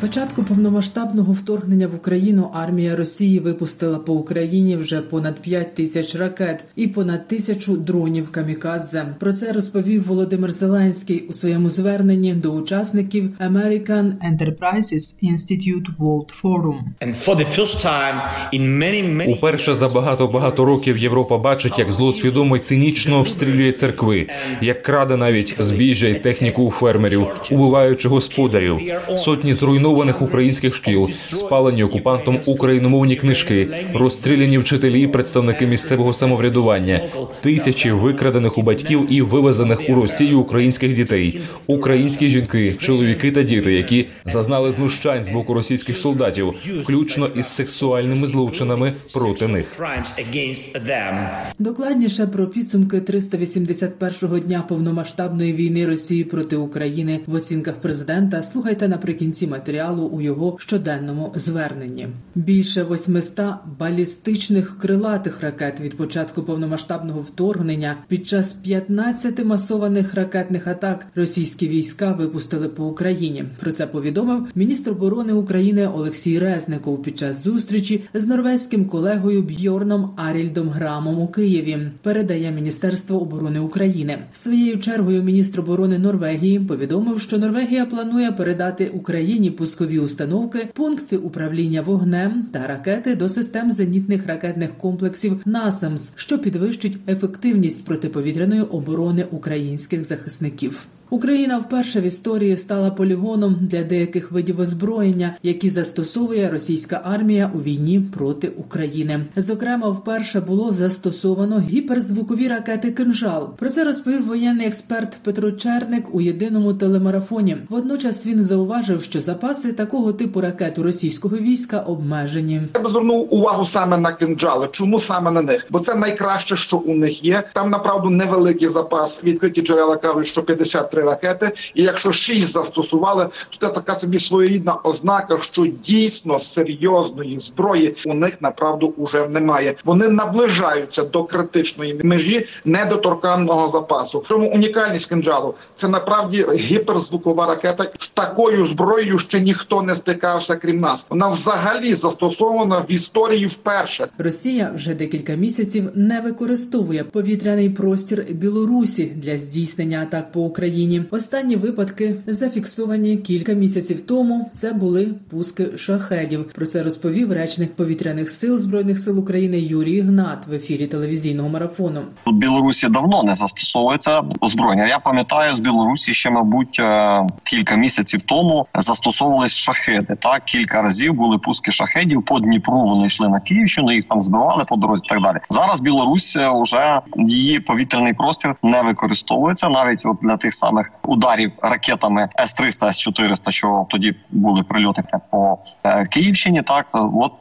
Початку повномасштабного вторгнення в Україну армія Росії випустила по Україні вже понад 5 тисяч ракет і понад тисячу дронів камікадзе. Про це розповів Володимир Зеленський у своєму зверненні до учасників American Enterprises Institute World Forum. And for the first time in many, many Уперше за багато багато років Європа бачить, як зло свідомо цинічно обстрілює церкви, як краде навіть збіжжя й техніку у фермерів, убиваючи господарів, сотні зруйнованих українських шкіл, спалені окупантом україномовні книжки, розстріляні вчителі, представники місцевого самоврядування, тисячі викрадених у батьків і вивезених у Росію українських дітей, українські жінки, чоловіки та діти, які зазнали знущань з боку російських солдатів, включно із сексуальними злочинами проти них. Докладніше про підсумки 381-го дня повномасштабної війни Росії проти України в оцінках президента слухайте наприкінці матеріалу у його щоденному зверненні. Більше 800 балістичних крилатих ракет від початку повномасштабного вторгнення під час 15 масованих ракетних атак російські війська випустили по Україні. Про це повідомив міністр оборони України Олексій Резников під час зустрічі з норвезьким колегою Бьорном Арільдом Грамом у Києві. Передає Міністерство оборони України. Своєю чергою міністр оборони Норвегії повідомив, що Норвегія планує передати Україні пускові установки, пункти управління вогнем та ракети до систем зенітних ракетних комплексів НАСАМС, що підвищить ефективність протиповітряної оборони українських захисників. Україна вперше в історії стала полігоном для деяких видів озброєння, які застосовує російська армія у війні проти України. Зокрема, вперше було застосовано гіперзвукові ракети «Кинжал». Про це розповів воєнний експерт Петро Черник у єдиному телемарафоні. Водночас він зауважив, що запаси такого типу ракет у російського війська обмежені. Я би звернув увагу саме на кинджали. Чому саме на них? Бо це найкраще, що у них є. Там направду невеликий запас. Відкриті джерела кажуть, що 53 ракети. І якщо 6 застосували, то це така собі своєрідна ознака, що дійсно серйозної зброї у них направду уже немає. Вони наближаються до критичної межі недоторканного запасу. Чому унікальність кинджалу? Це направді гіперзвукова ракета з такою зброєю ще ніхто не стикався, крім нас. Вона взагалі застосована в історії вперше. Росія вже декілька місяців не використовує повітряний простір Білорусі для здійснення атак по Україні. Останні випадки зафіксовані кілька місяців тому. Це були пуски шахедів. Про це розповів речник повітряних сил збройних сил України Юрій Гнат в ефірі телевізійного марафону. в Білорусі давно не застосовується озброєння. Я пам'ятаю, з Білорусі ще, мабуть, е, кілька місяців тому застосовувались шахеди. Так кілька разів були пуски шахедів по Дніпру. Вони йшли на Київщину, їх там збивали по дорозі. Так далі. Зараз Білорусь вже її повітряний простір не використовується навіть от для тих самих ударів ракетами С-300, С-400, що тоді були прильоти по е, Київщині. Так от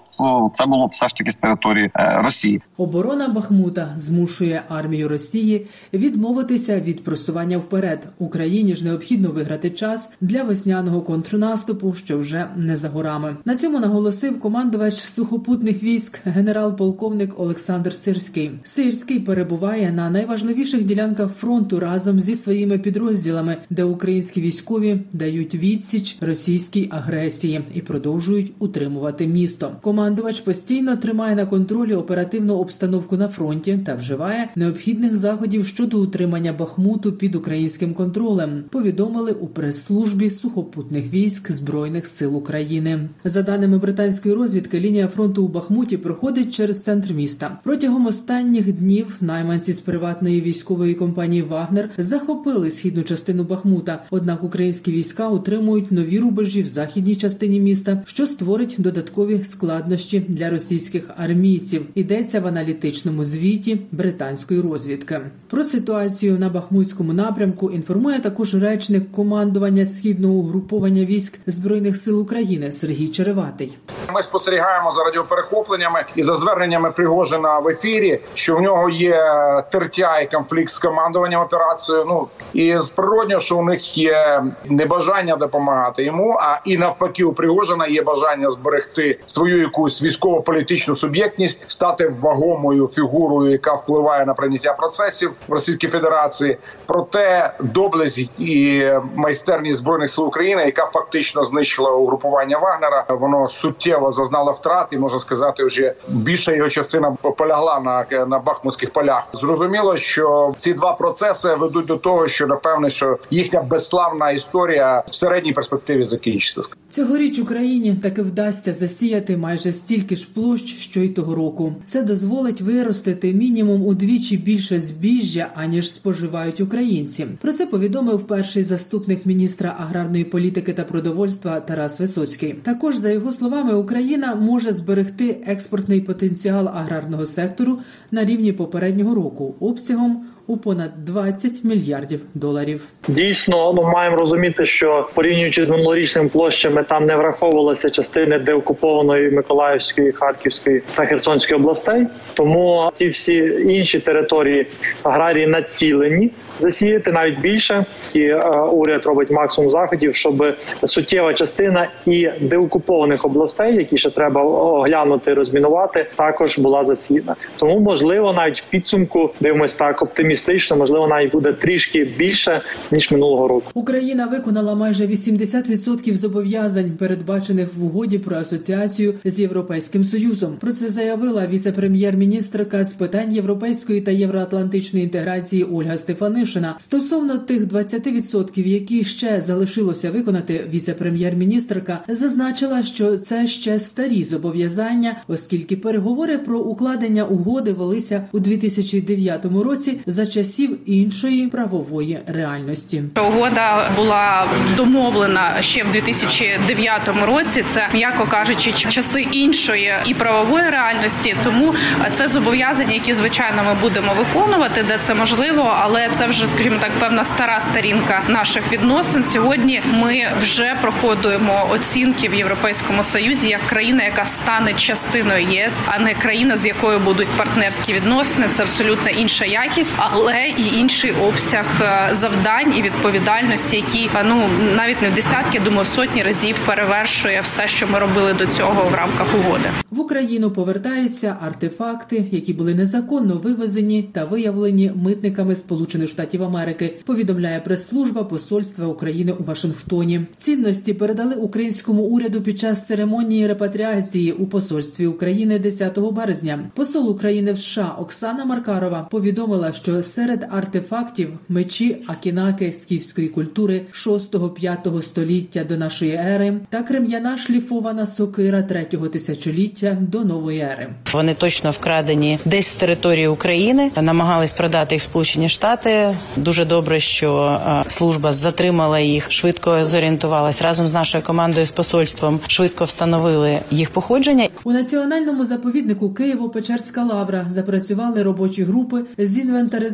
це було все ж таки з території е, Росії. Оборона Бахмута змушує армію Росії відмовитися від просування вперед. Україні ж необхідно виграти час для весняного контрнаступу, що вже не за горами. На цьому наголосив командувач сухопутних військ генерал-полковник Олександр Сирський. Сирський перебуває на найважливіших ділянках фронту разом зі своїми підрозділами, де українські військові дають відсіч російській агресії і продовжують утримувати місто. Командувач постійно тримає на контролі оперативну обстановку на фронті та вживає необхідних заходів щодо утримання Бахмуту під українським контролем. Повідомили у прес-службі сухопутних військ збройних сил України. За даними британської розвідки, лінія фронту у Бахмуті проходить через центр міста. Протягом останніх днів найманці з приватної військової компанії Вагнер захопили східну частину Бахмута. Однак українські війська утримують нові рубежі в західній частині міста, що створить додаткові складнощі складнощі для російських армійців. Йдеться в аналітичному звіті британської розвідки. Про ситуацію на Бахмутському напрямку інформує також речник командування східного угруповання військ збройних сил України Сергій Череватий. Ми спостерігаємо за радіоперехопленнями і за зверненнями Пригожина в ефірі, що в нього є тертя і конфлікт з командуванням операцією. Ну і з природньо, що у них є небажання допомагати йому. А і навпаки, у Пригожина є бажання зберегти свою якусь військово-політичну суб'єктність, стати вагомою фігурою, яка впливає на прийняття процесів в Російській Федерації. Проте доблесть і майстерність збройних сил України, яка фактично знищила угрупування Вагнера, воно суттєво зазнало втрат, і можна сказати, вже більша його частина полягла на, на бахмутських полях. Зрозуміло, що ці два процеси ведуть до того, що напевне, що їхня безславна історія в середній перспективі закінчиться. Цьогоріч Україні таки вдасться засіяти майже стільки ж площ, що й того року. Це дозволить виростити мінімум удвічі більше збіжжя, аніж споживають українці. Про це повідомив перший заступник міністра аграрної політики та продовольства Тарас Висоцький. Також за його словами, Україна може зберегти експортний потенціал аграрного сектору на рівні попереднього року обсягом у понад 20 мільярдів доларів. Дійсно, ми маємо розуміти, що порівнюючи з минулорічними площами, там не враховувалися частини деокупованої Миколаївської, Харківської та Херсонської областей. Тому ті всі інші території аграрії націлені засіяти навіть більше, і е, уряд робить максимум заходів, щоб суттєва частина і деокупованих областей, які ще треба оглянути, розмінувати, також була засіяна. Тому можливо, навіть в підсумку дивимось так оптимістично, можливо, навіть буде трішки більше ніж минулого року. Україна виконала майже 80% зобов'язань, передбачених в угоді про асоціацію з європейським союзом. Про це заявила віце-прем'єр-міністрка з питань європейської та євроатлантичної інтеграції Ольга Стефанишина. Стосовно тих 20%, які ще залишилося виконати, віце-прем'єр-міністрка зазначила, що це ще старі зобов'язання, оскільки переговори про укладення угоди велися у 2009 році за часів іншої правової реальності. Угода була домовлена ще в 2009 році. Це м'яко кажучи, часи іншої і правової реальності. Тому це зобов'язання, які звичайно ми будемо виконувати, де це можливо, але це вже, скажімо так, певна стара сторінка наших відносин. Сьогодні ми вже проходимо оцінки в Європейському Союзі як країна, яка стане частиною ЄС, а не країна, з якою будуть партнерські відносини. Це абсолютно інша якість, але і інший обсяг е, завдань і відповідальності, які ну навіть не в десятки, думаю, в сотні разів перевершує все, що ми робили до цього в рамках угоди. В Україну повертаються артефакти, які були незаконно вивезені та виявлені митниками Сполучених Штатів Америки. Повідомляє прес-служба Посольства України у Вашингтоні. Цінності передали українському уряду під час церемонії репатріації у посольстві України 10 березня. Посол України в США Оксана Маркарова повідомила, що серед артефактів мечі акінаки скіфської культури 6-5 століття до нашої ери та крем'яна шліфована сокира 3-го тисячоліття до нової ери. Вони точно вкрадені десь з території України, намагались продати їх Сполучені Штати. Дуже добре, що е, служба затримала їх, швидко зорієнтувалась разом з нашою командою з посольством. Швидко встановили їх походження. У національному заповіднику Києво-Печерська лавра запрацювали робочі групи з інвентаризації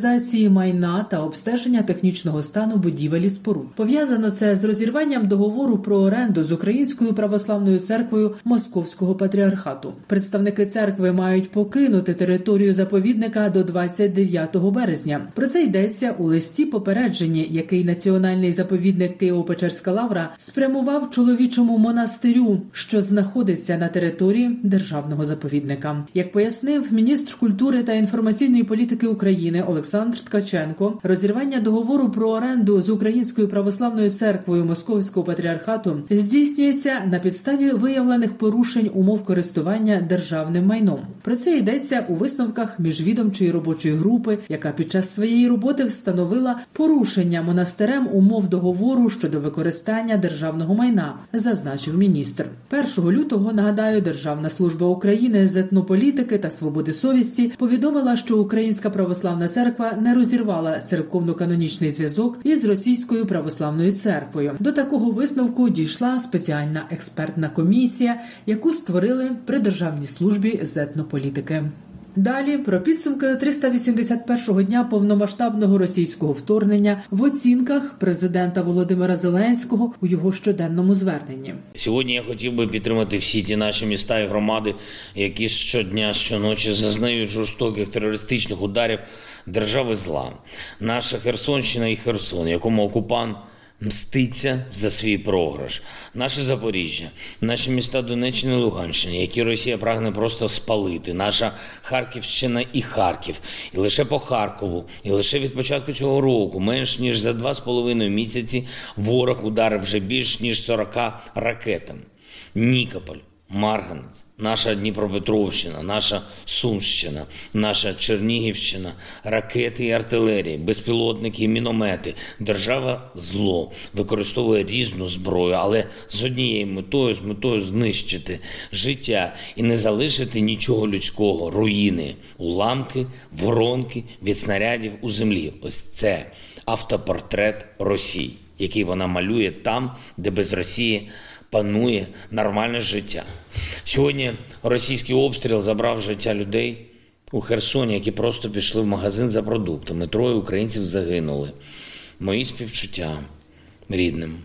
майна та обстеження технічного стану будівель і споруд. Пов'язано це з розірванням договору про оренду з Українською православною церквою Московського патріархату. Представники церкви мають покинути територію заповідника до 29 березня. Про це йдеться у листі попередженні, який національний заповідник Києво-Печерська лавра спрямував чоловічому монастирю, що знаходиться на території державного заповідника. Як пояснив міністр культури та інформаційної політики України Олександр Ткаченко, розірвання договору про оренду з Українською православною церквою Московського патріархату здійснюється на підставі виявлених порушень умов користування державним майном. Про це йдеться у висновках міжвідомчої робочої групи, яка під час своєї роботи встановила порушення монастирем умов договору щодо використання державного майна, зазначив міністр. 1 лютого нагадаю, Державна служба України з етнополітики та свободи совісті повідомила, що Українська православна церква не розірвала церковно-канонічний зв'язок із російською православною церквою. До такого висновку дійшла спеціальна експертна комісія, яку створили при державній службі з етнополітики. Далі про підсумки 381-го дня повномасштабного російського вторгнення в оцінках президента Володимира Зеленського у його щоденному зверненні. Сьогодні я хотів би підтримати всі ті наші міста і громади, які щодня, щоночі зазнають жорстоких терористичних ударів держави зла. Наша Херсонщина і Херсон, якому окупант мститься за свій програш. Наше Запоріжжя, наші міста Донеччини і Луганщини, які Росія прагне просто спалити. Наша Харківщина і Харків. І лише по Харкову, і лише від початку цього року, менш ніж за два з половиною місяці, ворог ударив вже більш ніж 40 ракетами. Нікополь, Марганець наша Дніпропетровщина, наша Сумщина, наша Чернігівщина, ракети і артилерії, безпілотники і міномети. Держава зло використовує різну зброю, але з однією метою з метою знищити життя і не залишити нічого людського, руїни, уламки, воронки від снарядів у землі. Ось це автопортрет Росії, який вона малює там, де без Росії панує нормальне життя. Сьогодні російський обстріл забрав життя людей у Херсоні, які просто пішли в магазин за продуктами. Троє українців загинули. Мої співчуття рідним.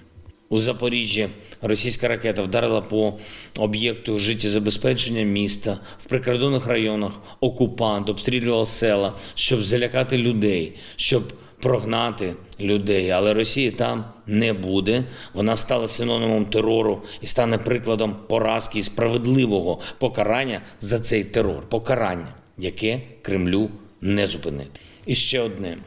У Запоріжжі російська ракета вдарила по об'єкту життєзабезпечення міста в прикордонних районах. Окупант обстрілював села, щоб залякати людей, щоб прогнати людей, але Росії там не буде. Вона стала синонімом терору і стане прикладом поразки і справедливого покарання за цей терор, покарання, яке Кремлю не зупинити. І ще одне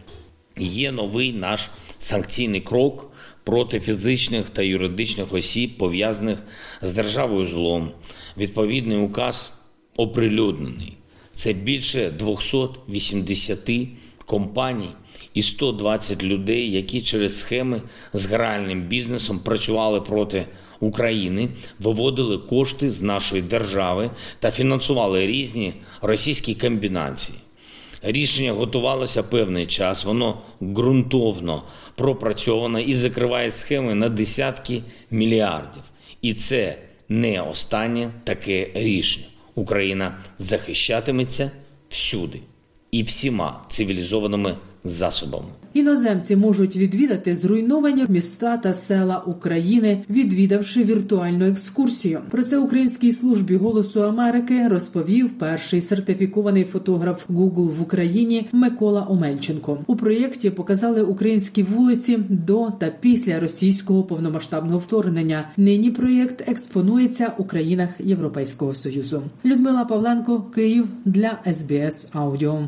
є новий наш санкційний крок проти фізичних та юридичних осіб, пов'язаних з державою злом. Відповідний указ оприлюднений. Це більше 280 компаній і 120 людей, які через схеми з гральним бізнесом працювали проти України, виводили кошти з нашої держави та фінансували різні російські комбінації. Рішення готувалося певний час, воно ґрунтовно пропрацьовано і закриває схеми на десятки мільярдів. І це не останнє таке рішення. Україна захищатиметься всюди і всіма цивілізованими засобами. Іноземці можуть відвідати зруйновані міста та села України, відвідавши віртуальну екскурсію. Про це українській службі голосу Америки розповів перший сертифікований фотограф Google в Україні Микола Омельченко. У проєкті показали українські вулиці до та після російського повномасштабного вторгнення. Нині проєкт експонується у країнах Європейського союзу. Людмила Павленко, Київ для СБС Аудіо.